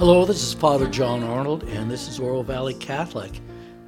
Hello, this is Father John Arnold, and this is Oro Valley Catholic.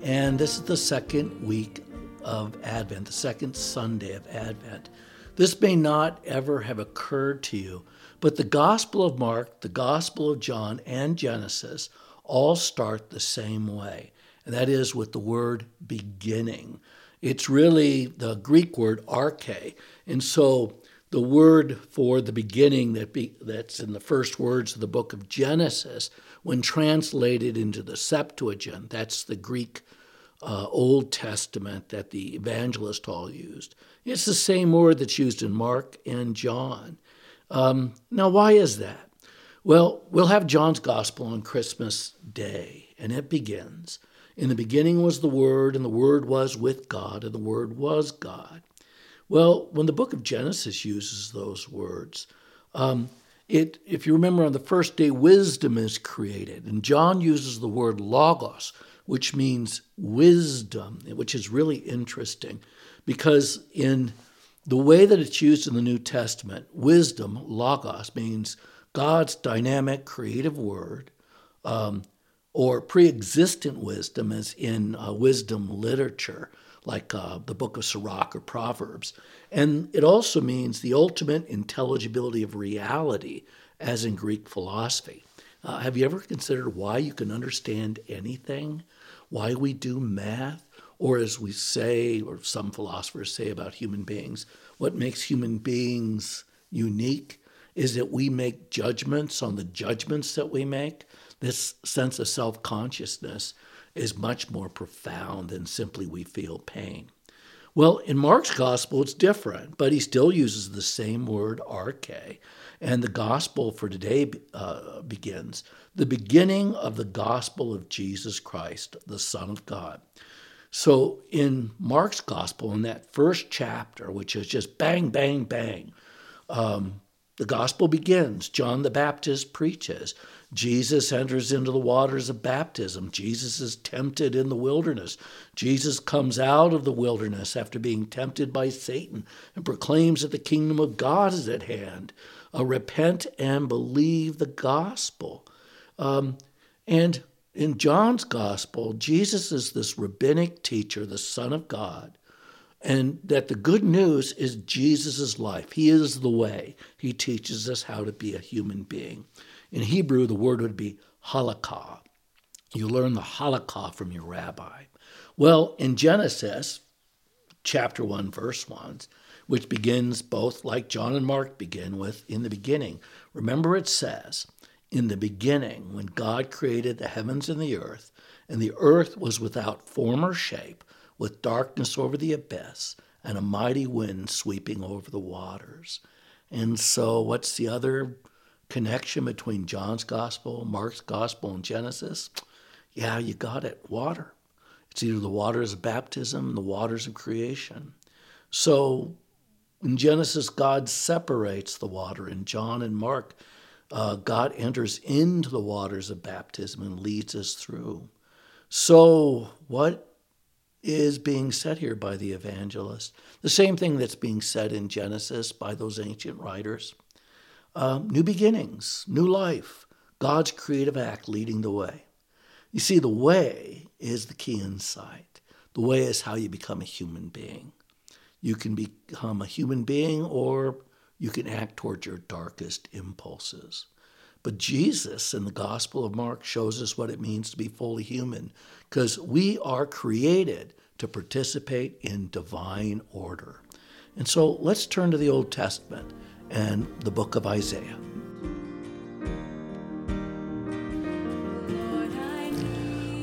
And this is the second week of Advent, the second Sunday of Advent. This may not ever have occurred to you, but the Gospel of Mark, the Gospel of John, and Genesis all start the same way, and that is with the word beginning. It's really the Greek word arche. And so the word for the beginning that be, that's in the first words of the book of Genesis, when translated into the Septuagint, that's the Greek uh, Old Testament that the evangelists all used. It's the same word that's used in Mark and John. Um, now, why is that? Well, we'll have John's Gospel on Christmas Day, and it begins In the beginning was the Word, and the Word was with God, and the Word was God. Well, when the book of Genesis uses those words, um, it, if you remember, on the first day, wisdom is created. And John uses the word logos, which means wisdom, which is really interesting because in the way that it's used in the New Testament, wisdom, logos, means God's dynamic, creative word, um, or pre existent wisdom, as in uh, wisdom literature like uh, the book of Sirach or Proverbs. And it also means the ultimate intelligibility of reality, as in Greek philosophy. Uh, have you ever considered why you can understand anything? Why we do math? Or, as we say, or some philosophers say about human beings, what makes human beings unique is that we make judgments on the judgments that we make. This sense of self consciousness is much more profound than simply we feel pain. Well, in Mark's gospel, it's different, but he still uses the same word, arche. And the gospel for today uh, begins the beginning of the gospel of Jesus Christ, the Son of God. So in Mark's gospel, in that first chapter, which is just bang, bang, bang, um, the gospel begins. John the Baptist preaches. Jesus enters into the waters of baptism. Jesus is tempted in the wilderness. Jesus comes out of the wilderness after being tempted by Satan and proclaims that the kingdom of God is at hand. Uh, repent and believe the gospel. Um, and in John's gospel, Jesus is this rabbinic teacher, the Son of God, and that the good news is Jesus' life. He is the way. He teaches us how to be a human being. In Hebrew, the word would be halakha. You learn the halakha from your rabbi. Well, in Genesis, chapter 1, verse 1, which begins both like John and Mark begin with, in the beginning. Remember, it says, in the beginning, when God created the heavens and the earth, and the earth was without form or shape, with darkness over the abyss, and a mighty wind sweeping over the waters. And so, what's the other connection between John's gospel, Mark's gospel, and Genesis? Yeah, you got it water. It's either the waters of baptism, the waters of creation. So in Genesis, God separates the water. In John and Mark, uh, God enters into the waters of baptism and leads us through. So, what is being said here by the evangelist? The same thing that's being said in Genesis by those ancient writers uh, new beginnings, new life, God's creative act leading the way. You see, the way is the key insight. The way is how you become a human being. You can become a human being or you can act towards your darkest impulses. But Jesus in the Gospel of Mark shows us what it means to be fully human because we are created to participate in divine order. And so let's turn to the Old Testament and the book of Isaiah.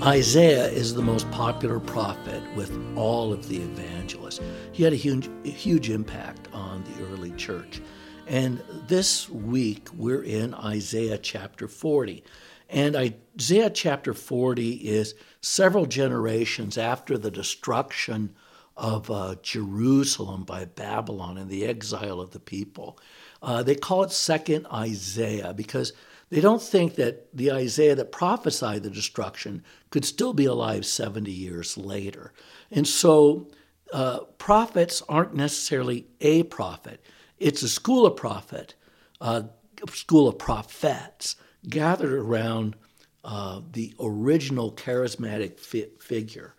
Isaiah is the most popular prophet with all of the evangelists. He had a huge, huge impact on the early church. And this week we're in Isaiah chapter 40. And Isaiah chapter 40 is several generations after the destruction of uh, Jerusalem by Babylon and the exile of the people. Uh, they call it Second Isaiah because they don't think that the Isaiah that prophesied the destruction could still be alive 70 years later. And so uh, prophets aren't necessarily a prophet, it's a school of prophet, a school of prophets. gathered around uh, the original charismatic fi- figure.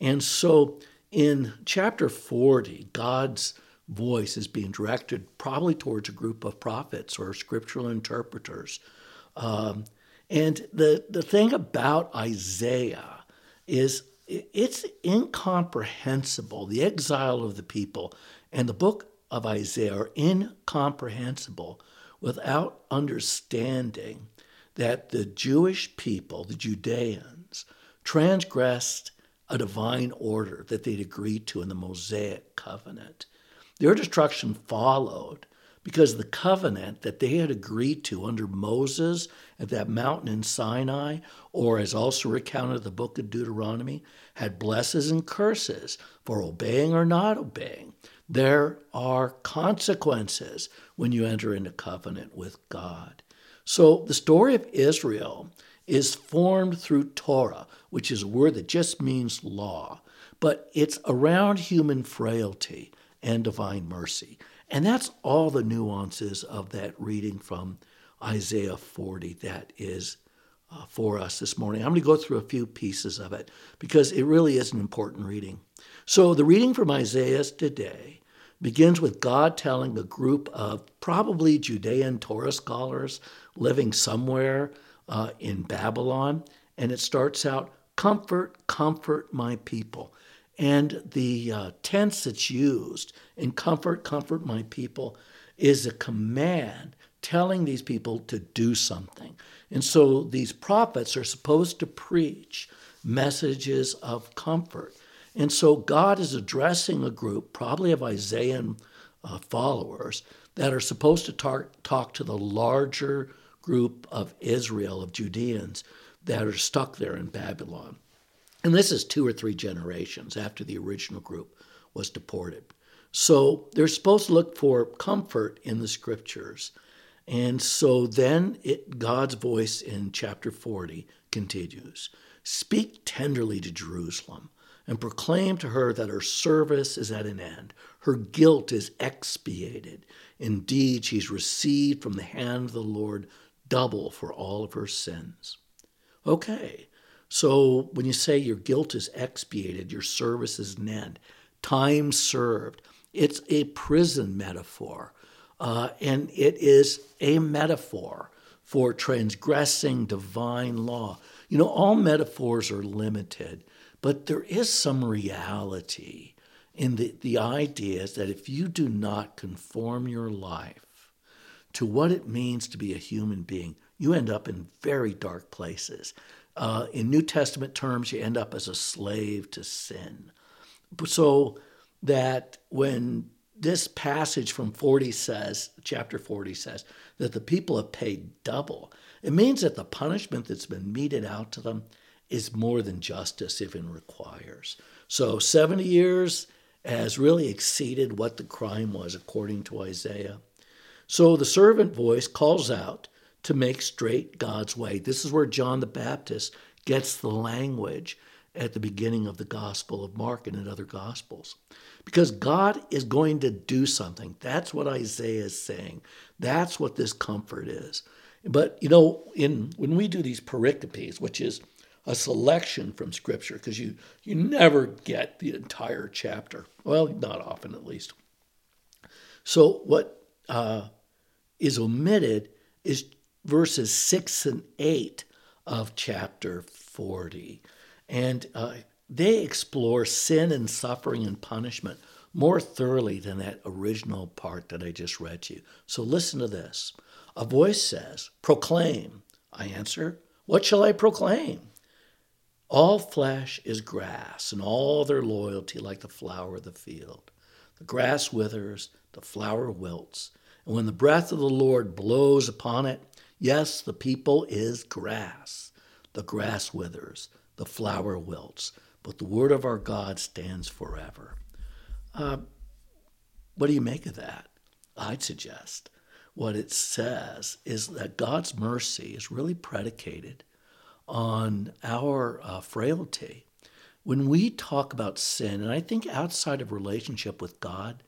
And so in chapter 40, God's voice is being directed probably towards a group of prophets or scriptural interpreters. Um, and the, the thing about Isaiah is it's incomprehensible. The exile of the people and the book of Isaiah are incomprehensible without understanding that the Jewish people, the Judeans, transgressed a divine order that they'd agreed to in the Mosaic covenant. Their destruction followed because the covenant that they had agreed to under Moses at that mountain in Sinai, or as also recounted in the book of Deuteronomy, had blessings and curses for obeying or not obeying. There are consequences when you enter into covenant with God. So the story of Israel is formed through Torah, which is a word that just means law, but it's around human frailty and divine mercy. And that's all the nuances of that reading from Isaiah 40 that is uh, for us this morning. I'm going to go through a few pieces of it because it really is an important reading. So, the reading from Isaiah today begins with God telling a group of probably Judean Torah scholars living somewhere uh, in Babylon, and it starts out, Comfort, comfort my people. And the uh, tense that's used in comfort, comfort my people is a command telling these people to do something. And so these prophets are supposed to preach messages of comfort. And so God is addressing a group, probably of Isaiah uh, followers, that are supposed to talk, talk to the larger group of Israel, of Judeans, that are stuck there in Babylon. And this is two or three generations after the original group was deported. So they're supposed to look for comfort in the scriptures. And so then it, God's voice in chapter 40 continues Speak tenderly to Jerusalem and proclaim to her that her service is at an end. Her guilt is expiated. Indeed, she's received from the hand of the Lord double for all of her sins. Okay, so when you say your guilt is expiated, your service is an end, time served, it's a prison metaphor. Uh, and it is a metaphor for transgressing divine law. You know, all metaphors are limited, but there is some reality in the, the idea that if you do not conform your life to what it means to be a human being, you end up in very dark places. Uh, in New Testament terms, you end up as a slave to sin. So that when this passage from 40 says, chapter 40 says, that the people have paid double. It means that the punishment that's been meted out to them is more than justice even requires. So 70 years has really exceeded what the crime was, according to Isaiah. So the servant voice calls out to make straight God's way. This is where John the Baptist gets the language at the beginning of the Gospel of Mark and in other Gospels because God is going to do something. That's what Isaiah is saying. That's what this comfort is. But you know, in when we do these pericopes, which is a selection from Scripture, because you you never get the entire chapter. Well, not often, at least. So what uh, is omitted is verses six and eight of chapter forty, and uh, they explore sin and suffering and punishment more thoroughly than that original part that I just read to you. So listen to this. A voice says, Proclaim. I answer, What shall I proclaim? All flesh is grass, and all their loyalty like the flower of the field. The grass withers, the flower wilts, and when the breath of the Lord blows upon it, yes, the people is grass. The grass withers, the flower wilts, but the word of our God stands forever. Uh, what do you make of that? I'd suggest what it says is that God's mercy is really predicated on our uh, frailty. When we talk about sin, and I think outside of relationship with God,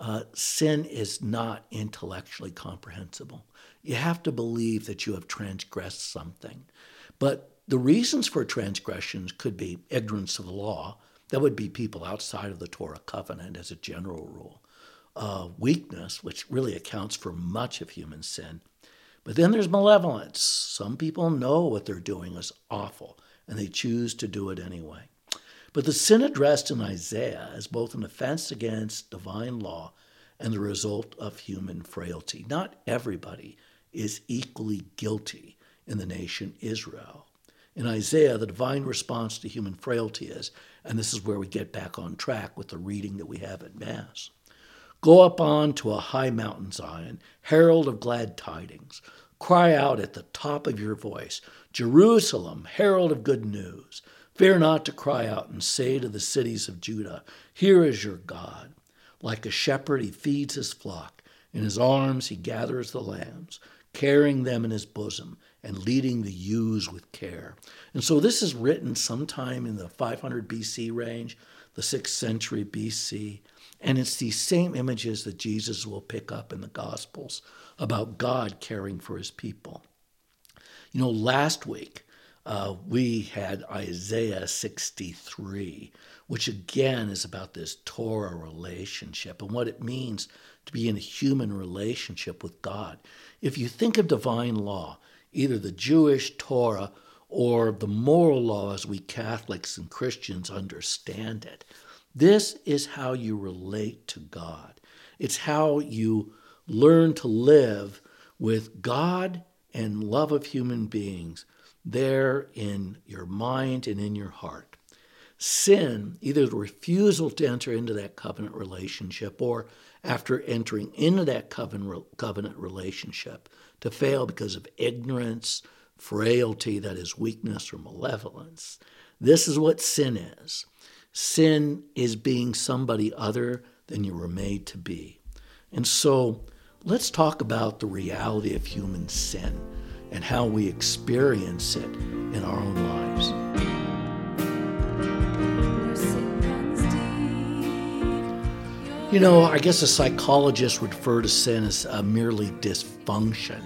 uh, sin is not intellectually comprehensible. You have to believe that you have transgressed something. But the reasons for transgressions could be ignorance of the law. That would be people outside of the Torah covenant as a general rule. Uh, weakness, which really accounts for much of human sin. But then there's malevolence. Some people know what they're doing is awful, and they choose to do it anyway. But the sin addressed in Isaiah is both an offense against divine law and the result of human frailty. Not everybody is equally guilty in the nation Israel. In Isaiah, the divine response to human frailty is, and this is where we get back on track with the reading that we have at Mass Go up on to a high mountain, Zion, herald of glad tidings. Cry out at the top of your voice, Jerusalem, herald of good news. Fear not to cry out and say to the cities of Judah, Here is your God. Like a shepherd, he feeds his flock. In his arms, he gathers the lambs, carrying them in his bosom and leading the ewes with care. And so this is written sometime in the 500 BC range, the 6th century BC. And it's these same images that Jesus will pick up in the Gospels about God caring for his people. You know, last week uh, we had Isaiah 63, which again is about this Torah relationship and what it means to be in a human relationship with God. If you think of divine law, either the Jewish Torah or the moral law as we Catholics and Christians understand it. This is how you relate to God. It's how you learn to live with God and love of human beings there in your mind and in your heart. Sin, either the refusal to enter into that covenant relationship or after entering into that covenant, relationship, to fail because of ignorance, frailty, that is, weakness or malevolence. This is what sin is. Sin is being somebody other than you were made to be. And so let's talk about the reality of human sin and how we experience it in our own lives. You know, I guess a psychologist would refer to sin as uh, merely dysfunction.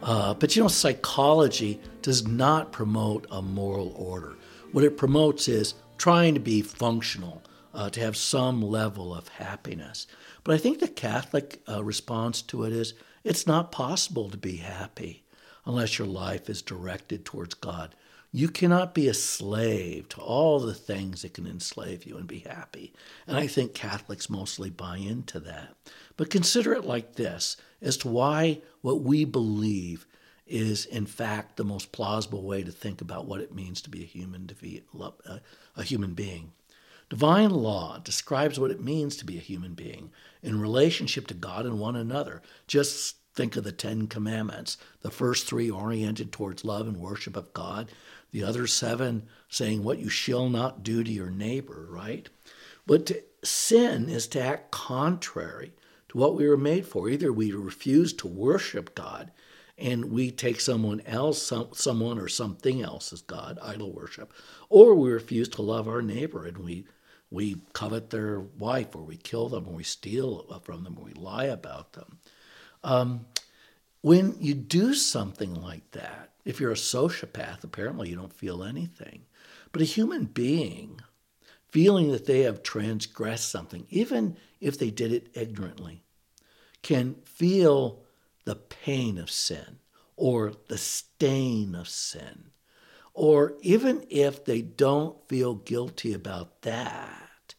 Uh, but you know, psychology does not promote a moral order. What it promotes is trying to be functional, uh, to have some level of happiness. But I think the Catholic uh, response to it is it's not possible to be happy unless your life is directed towards God. You cannot be a slave to all the things that can enslave you and be happy. And I think Catholics mostly buy into that. But consider it like this as to why what we believe is, in fact, the most plausible way to think about what it means to be a human, uh, a human being. Divine law describes what it means to be a human being in relationship to God and one another. Just think of the Ten Commandments, the first three oriented towards love and worship of God, the other seven saying what you shall not do to your neighbor, right? But to sin is to act contrary to what we were made for. Either we refuse to worship God and we take someone else, some, someone or something else as God, idol worship, or we refuse to love our neighbor and we we covet their wife or we kill them or we steal from them or we lie about them. Um, when you do something like that, if you're a sociopath, apparently you don't feel anything. But a human being, feeling that they have transgressed something, even if they did it ignorantly, can feel the pain of sin or the stain of sin. Or even if they don't feel guilty about that,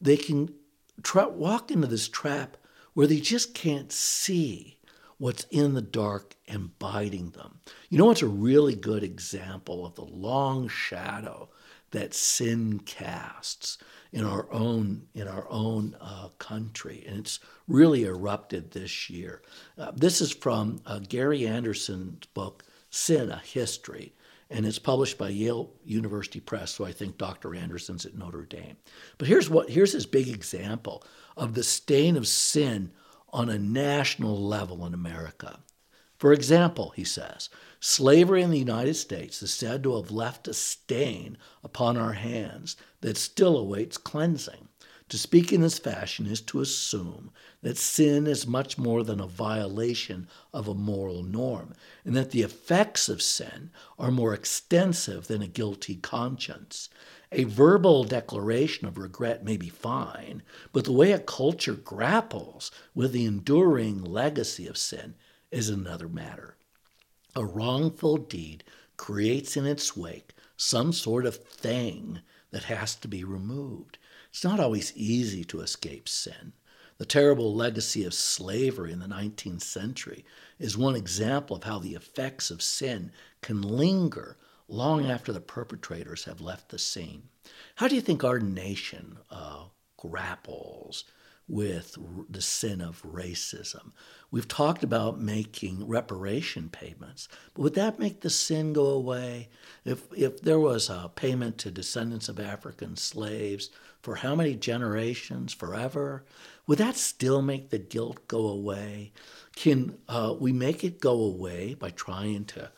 they can tra- walk into this trap where they just can't see what's in the dark and biting them. You know what's a really good example of the long shadow that sin casts in our own in our own uh, country, and it's really erupted this year. Uh, this is from uh, Gary Anderson's book "Sin: A History." And it's published by Yale University Press, so I think Dr. Anderson's at Notre Dame. But here's what here's his big example of the stain of sin on a national level in America. For example, he says, slavery in the United States is said to have left a stain upon our hands that still awaits cleansing. To speak in this fashion is to assume that sin is much more than a violation of a moral norm, and that the effects of sin are more extensive than a guilty conscience. A verbal declaration of regret may be fine, but the way a culture grapples with the enduring legacy of sin is another matter. A wrongful deed creates in its wake some sort of thing that has to be removed. It's not always easy to escape sin. The terrible legacy of slavery in the 19th century is one example of how the effects of sin can linger long after the perpetrators have left the scene. How do you think our nation uh, grapples with the sin of racism. We've talked about making reparation payments, but would that make the sin go away? If, if there was a payment to descendants of African slaves for how many generations, forever, would that still make the guilt go away? Can uh, we make it go away by trying to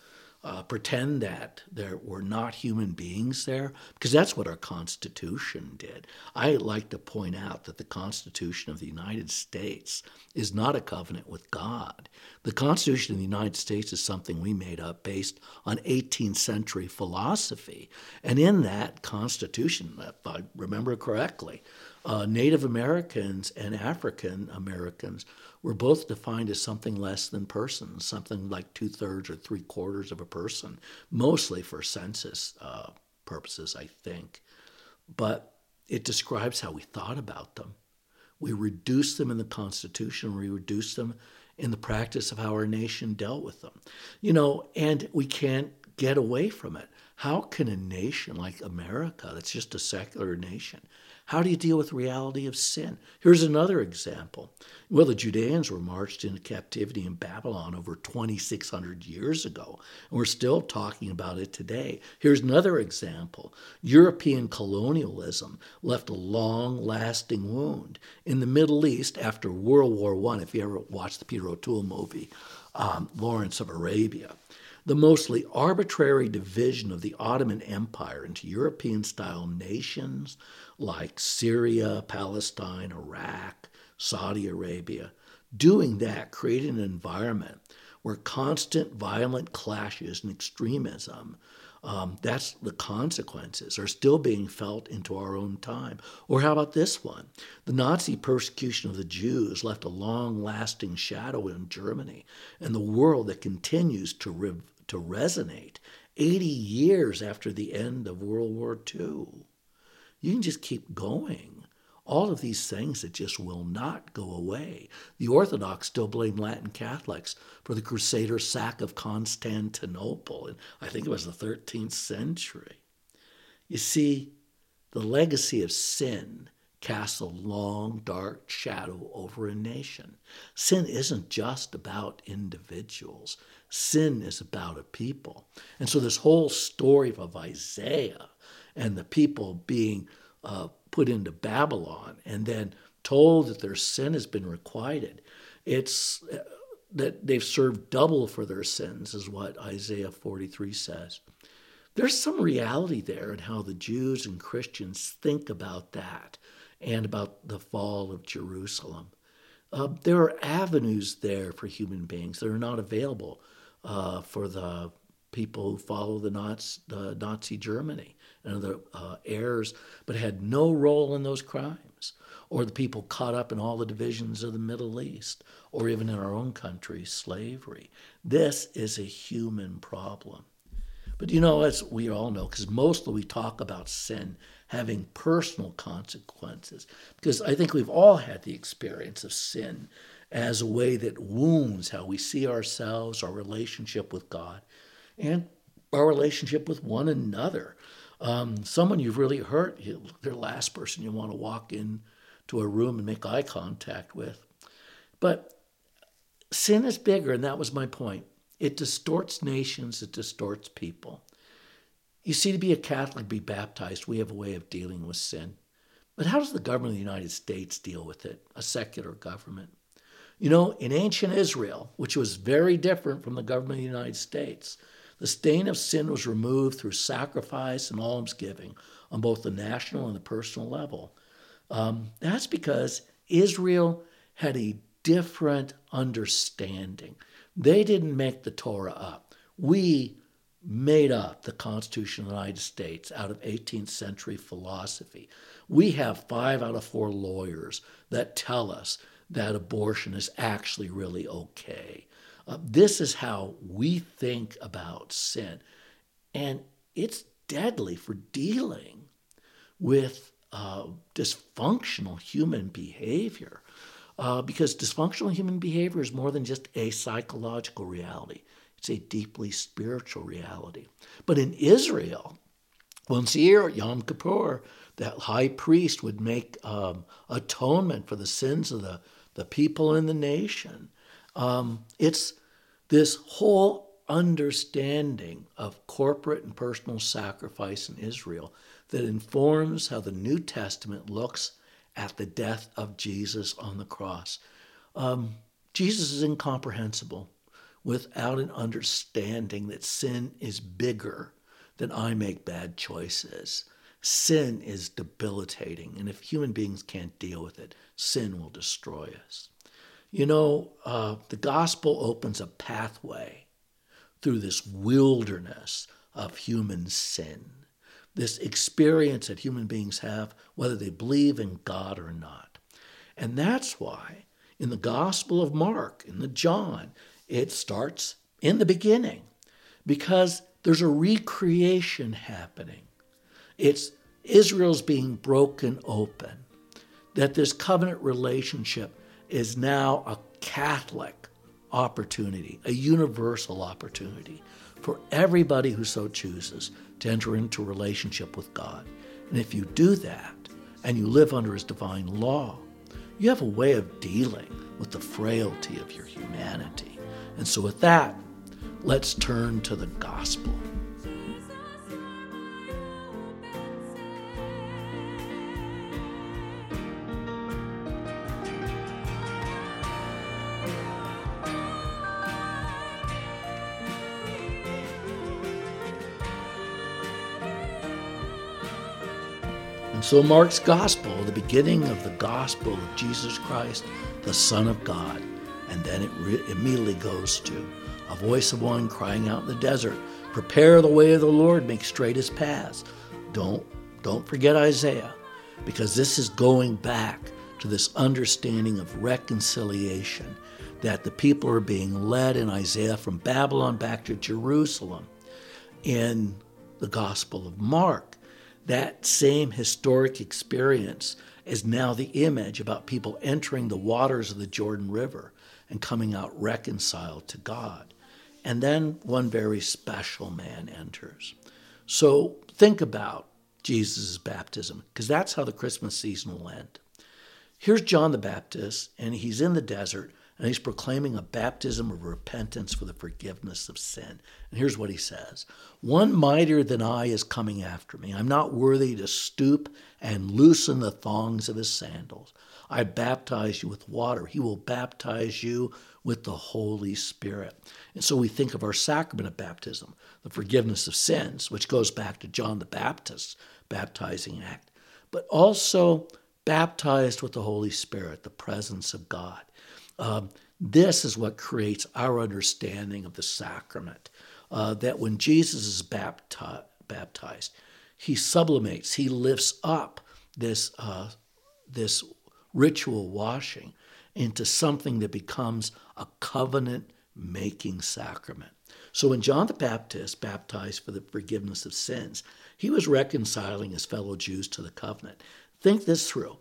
uh, pretend that there were not human beings there, because that's what our Constitution did. I like to point out that the Constitution of the United States is not a covenant with God. The Constitution of the United States is something we made up based on 18th century philosophy. And in that Constitution, if I remember correctly, uh, Native Americans and African Americans were both defined as something less than persons, something like two thirds or three quarters of a person, mostly for census uh, purposes, I think. But it describes how we thought about them. We reduced them in the Constitution, we reduced them in the practice of how our nation dealt with them. You know, and we can't get away from it. How can a nation like America, that's just a secular nation, how do you deal with the reality of sin? Here's another example. Well, the Judeans were marched into captivity in Babylon over 2,600 years ago, and we're still talking about it today. Here's another example. European colonialism left a long lasting wound in the Middle East after World War I. If you ever watched the Peter O'Toole movie, um, Lawrence of Arabia the mostly arbitrary division of the Ottoman Empire into European style nations like Syria, Palestine, Iraq, Saudi Arabia. Doing that created an environment where constant violent clashes and extremism um, that's the consequences are still being felt into our own time. Or how about this one? The Nazi persecution of the Jews left a long lasting shadow in Germany and the world that continues to, re- to resonate 80 years after the end of World War II. You can just keep going. All of these things that just will not go away. The Orthodox still blame Latin Catholics for the Crusader sack of Constantinople, and I think it was the 13th century. You see, the legacy of sin casts a long, dark shadow over a nation. Sin isn't just about individuals, sin is about a people. And so, this whole story of Isaiah and the people being uh, put into Babylon and then told that their sin has been requited, it's uh, that they've served double for their sins, is what Isaiah 43 says. There's some reality there in how the Jews and Christians think about that and about the fall of Jerusalem. Uh, there are avenues there for human beings that are not available uh, for the people who follow the Nazi, the Nazi Germany and other uh, heirs, but had no role in those crimes, or the people caught up in all the divisions of the Middle East, or even in our own country, slavery. This is a human problem. But you know, as we all know, because mostly we talk about sin having personal consequences, because I think we've all had the experience of sin as a way that wounds how we see ourselves, our relationship with God, and our relationship with one another. Um, someone you've really hurt, they're the last person you want to walk in to a room and make eye contact with. But sin is bigger, and that was my point. It distorts nations, it distorts people. You see, to be a Catholic, be baptized, we have a way of dealing with sin. But how does the government of the United States deal with it, a secular government? You know, in ancient Israel, which was very different from the government of the United States, the stain of sin was removed through sacrifice and almsgiving on both the national and the personal level. Um, that's because Israel had a different understanding. They didn't make the Torah up. We made up the Constitution of the United States out of 18th century philosophy. We have five out of four lawyers that tell us that abortion is actually really okay. Uh, this is how we think about sin. And it's deadly for dealing with uh, dysfunctional human behavior. Uh, because dysfunctional human behavior is more than just a psychological reality. It's a deeply spiritual reality. But in Israel, once a year at Yom Kippur, that high priest would make um, atonement for the sins of the, the people in the nation. Um, it's this whole understanding of corporate and personal sacrifice in Israel that informs how the New Testament looks at the death of Jesus on the cross. Um, Jesus is incomprehensible without an understanding that sin is bigger than I make bad choices. Sin is debilitating, and if human beings can't deal with it, sin will destroy us. You know, uh, the gospel opens a pathway through this wilderness of human sin, this experience that human beings have, whether they believe in God or not. And that's why in the Gospel of Mark, in the John, it starts in the beginning because there's a recreation happening. It's Israel's being broken open, that this covenant relationship is now a Catholic opportunity, a universal opportunity for everybody who so chooses to enter into relationship with God. And if you do that and you live under His divine law, you have a way of dealing with the frailty of your humanity. And so, with that, let's turn to the gospel. And so Mark's gospel, the beginning of the gospel of Jesus Christ, the Son of God, and then it re- immediately goes to a voice of one crying out in the desert, prepare the way of the Lord, make straight his paths. Don't don't forget Isaiah, because this is going back to this understanding of reconciliation that the people are being led in Isaiah from Babylon back to Jerusalem. In the Gospel of Mark, that same historic experience is now the image about people entering the waters of the Jordan River and coming out reconciled to God. And then one very special man enters. So think about Jesus' baptism, because that's how the Christmas season will end. Here's John the Baptist, and he's in the desert, and he's proclaiming a baptism of repentance for the forgiveness of sin. And here's what he says One mightier than I is coming after me. I'm not worthy to stoop and loosen the thongs of his sandals. I baptize you with water. He will baptize you with the Holy Spirit. And so we think of our sacrament of baptism, the forgiveness of sins, which goes back to John the Baptist's baptizing act, but also baptized with the Holy Spirit, the presence of God. Um, this is what creates our understanding of the sacrament. Uh, that when Jesus is bapti- baptized, he sublimates, he lifts up this, uh, this ritual washing into something that becomes a covenant making sacrament. So when John the Baptist baptized for the forgiveness of sins, he was reconciling his fellow Jews to the covenant. Think this through.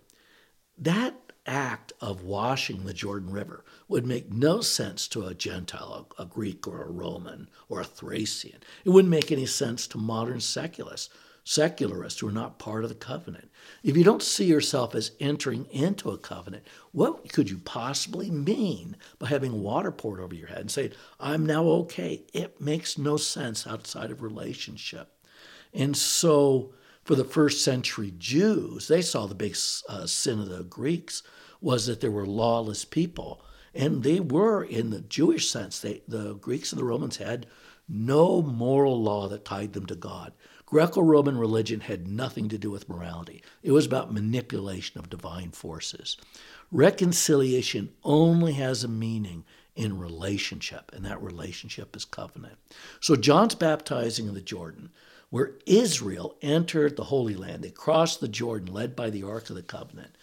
That act of washing the Jordan River would make no sense to a Gentile, a, Greek or a Roman or a Thracian. It wouldn't make any sense to modern secularists secularists who are not part of the covenant. If you don't see yourself as entering into a covenant, what could you possibly mean by having water poured over your head and saying, I'm now okay? It makes no sense outside of relationship. And so, for the first century Jews, they saw the big uh, sin of the Greeks was that there were lawless people. And they were, in the Jewish sense, they, the Greeks and the Romans had no moral law that tied them to God. Greco Roman religion had nothing to do with morality, it was about manipulation of divine forces. Reconciliation only has a meaning in relationship, and that relationship is covenant. So John's baptizing in the Jordan, where Israel entered the Holy Land. They crossed the Jordan, led by the Ark of the Covenant,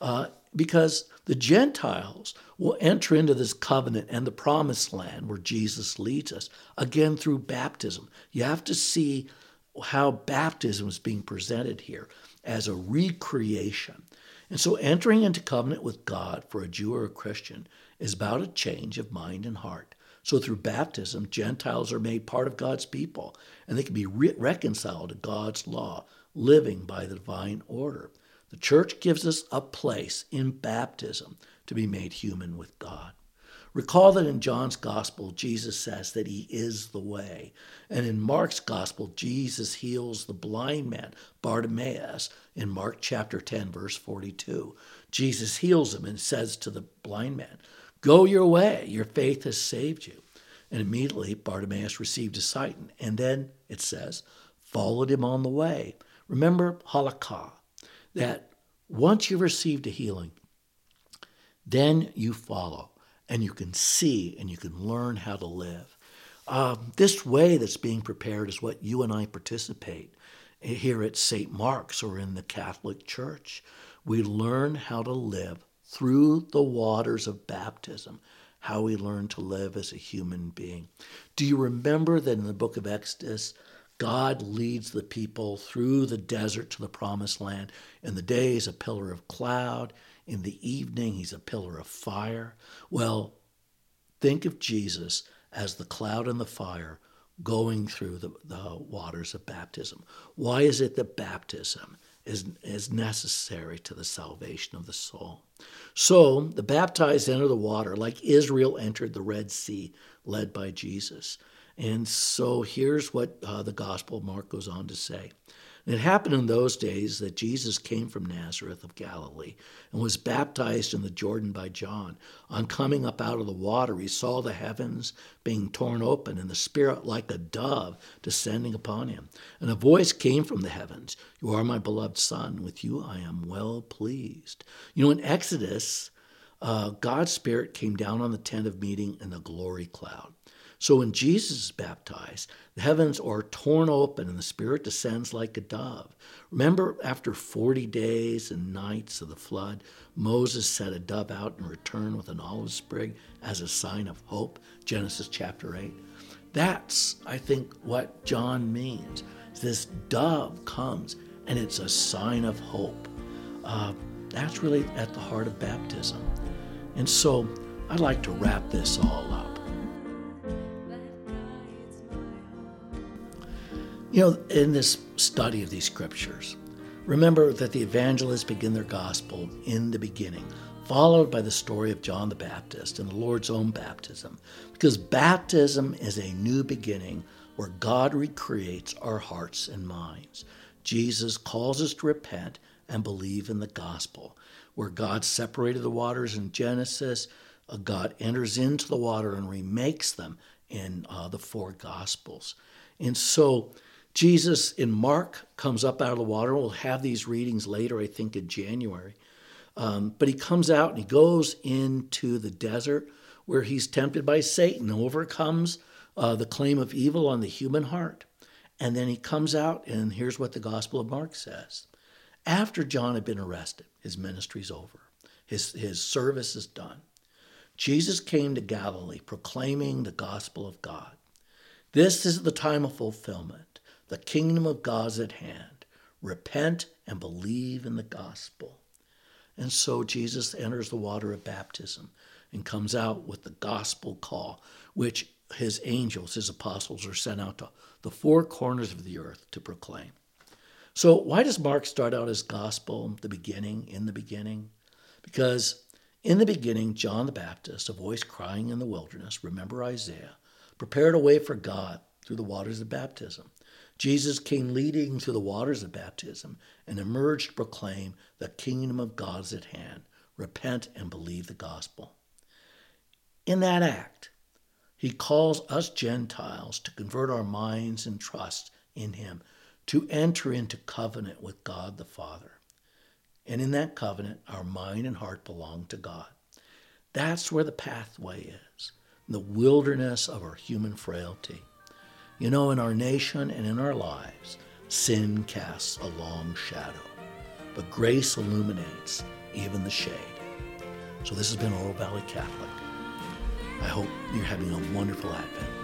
uh, because the Gentiles will enter into this covenant and the promised land where Jesus leads us, again through baptism. You have to see how baptism is being presented here as a recreation. And so entering into covenant with God for a Jew or a Christian is about a change of mind and heart. So through baptism, Gentiles are made part of God's people, and they can be re- reconciled to God's law, living by the divine order. The church gives us a place in baptism to be made human with God. Recall that in John's gospel, Jesus says that he is the way. And in Mark's gospel, Jesus heals the blind man, Bartimaeus, in Mark chapter 10, verse 42. Jesus heals him and says to the blind man, Go your way, your faith has saved you. And immediately Bartimaeus received his sight. And then it says, followed him on the way. Remember halakha, that once you've received a healing, then you follow and you can see and you can learn how to live. Uh, this way that's being prepared is what you and I participate here at St. Mark's or in the Catholic Church. We learn how to live through the waters of baptism, how we learn to live as a human being. Do you remember that in the book of Exodus, God leads the people through the desert to the promised land. In the day, he's a pillar of cloud. In the evening, he's a pillar of fire. Well, think of Jesus as the cloud and the fire going through the, the waters of baptism. Why is it that baptism is, is necessary to the salvation of the soul? So the baptized enter the water like Israel entered the Red Sea, led by Jesus. And so here's what uh, the Gospel Mark goes on to say. It happened in those days that Jesus came from Nazareth of Galilee and was baptized in the Jordan by John. On coming up out of the water, he saw the heavens being torn open and the Spirit like a dove descending upon him. And a voice came from the heavens You are my beloved Son, with you I am well pleased. You know, in Exodus, uh, God's Spirit came down on the tent of meeting in a glory cloud. So when Jesus is baptized, the heavens are torn open and the Spirit descends like a dove. Remember, after 40 days and nights of the flood, Moses set a dove out and returned with an olive sprig as a sign of hope, Genesis chapter 8. That's, I think, what John means. This dove comes and it's a sign of hope. Uh, that's really at the heart of baptism. And so I'd like to wrap this all up. You know, in this study of these scriptures, remember that the evangelists begin their gospel in the beginning, followed by the story of John the Baptist and the Lord's own baptism, because baptism is a new beginning where God recreates our hearts and minds. Jesus calls us to repent and believe in the gospel. Where God separated the waters in Genesis, uh, God enters into the water and remakes them in uh, the four gospels. And so, Jesus in Mark comes up out of the water. We'll have these readings later, I think, in January. Um, but he comes out and he goes into the desert where he's tempted by Satan, overcomes uh, the claim of evil on the human heart. And then he comes out, and here's what the Gospel of Mark says. After John had been arrested, his ministry's over, his, his service is done. Jesus came to Galilee proclaiming the gospel of God. This is the time of fulfillment. The kingdom of God is at hand. Repent and believe in the gospel. And so Jesus enters the water of baptism and comes out with the gospel call, which his angels, his apostles, are sent out to the four corners of the earth to proclaim. So, why does Mark start out as gospel, the beginning, in the beginning? Because in the beginning, John the Baptist, a voice crying in the wilderness, remember Isaiah, prepared a way for God through the waters of baptism. Jesus came leading through the waters of baptism and emerged to proclaim the kingdom of God is at hand. Repent and believe the gospel. In that act, he calls us Gentiles to convert our minds and trust in him, to enter into covenant with God the Father. And in that covenant, our mind and heart belong to God. That's where the pathway is, the wilderness of our human frailty. You know, in our nation and in our lives, sin casts a long shadow, but grace illuminates even the shade. So this has been Oro Valley Catholic. I hope you're having a wonderful Advent.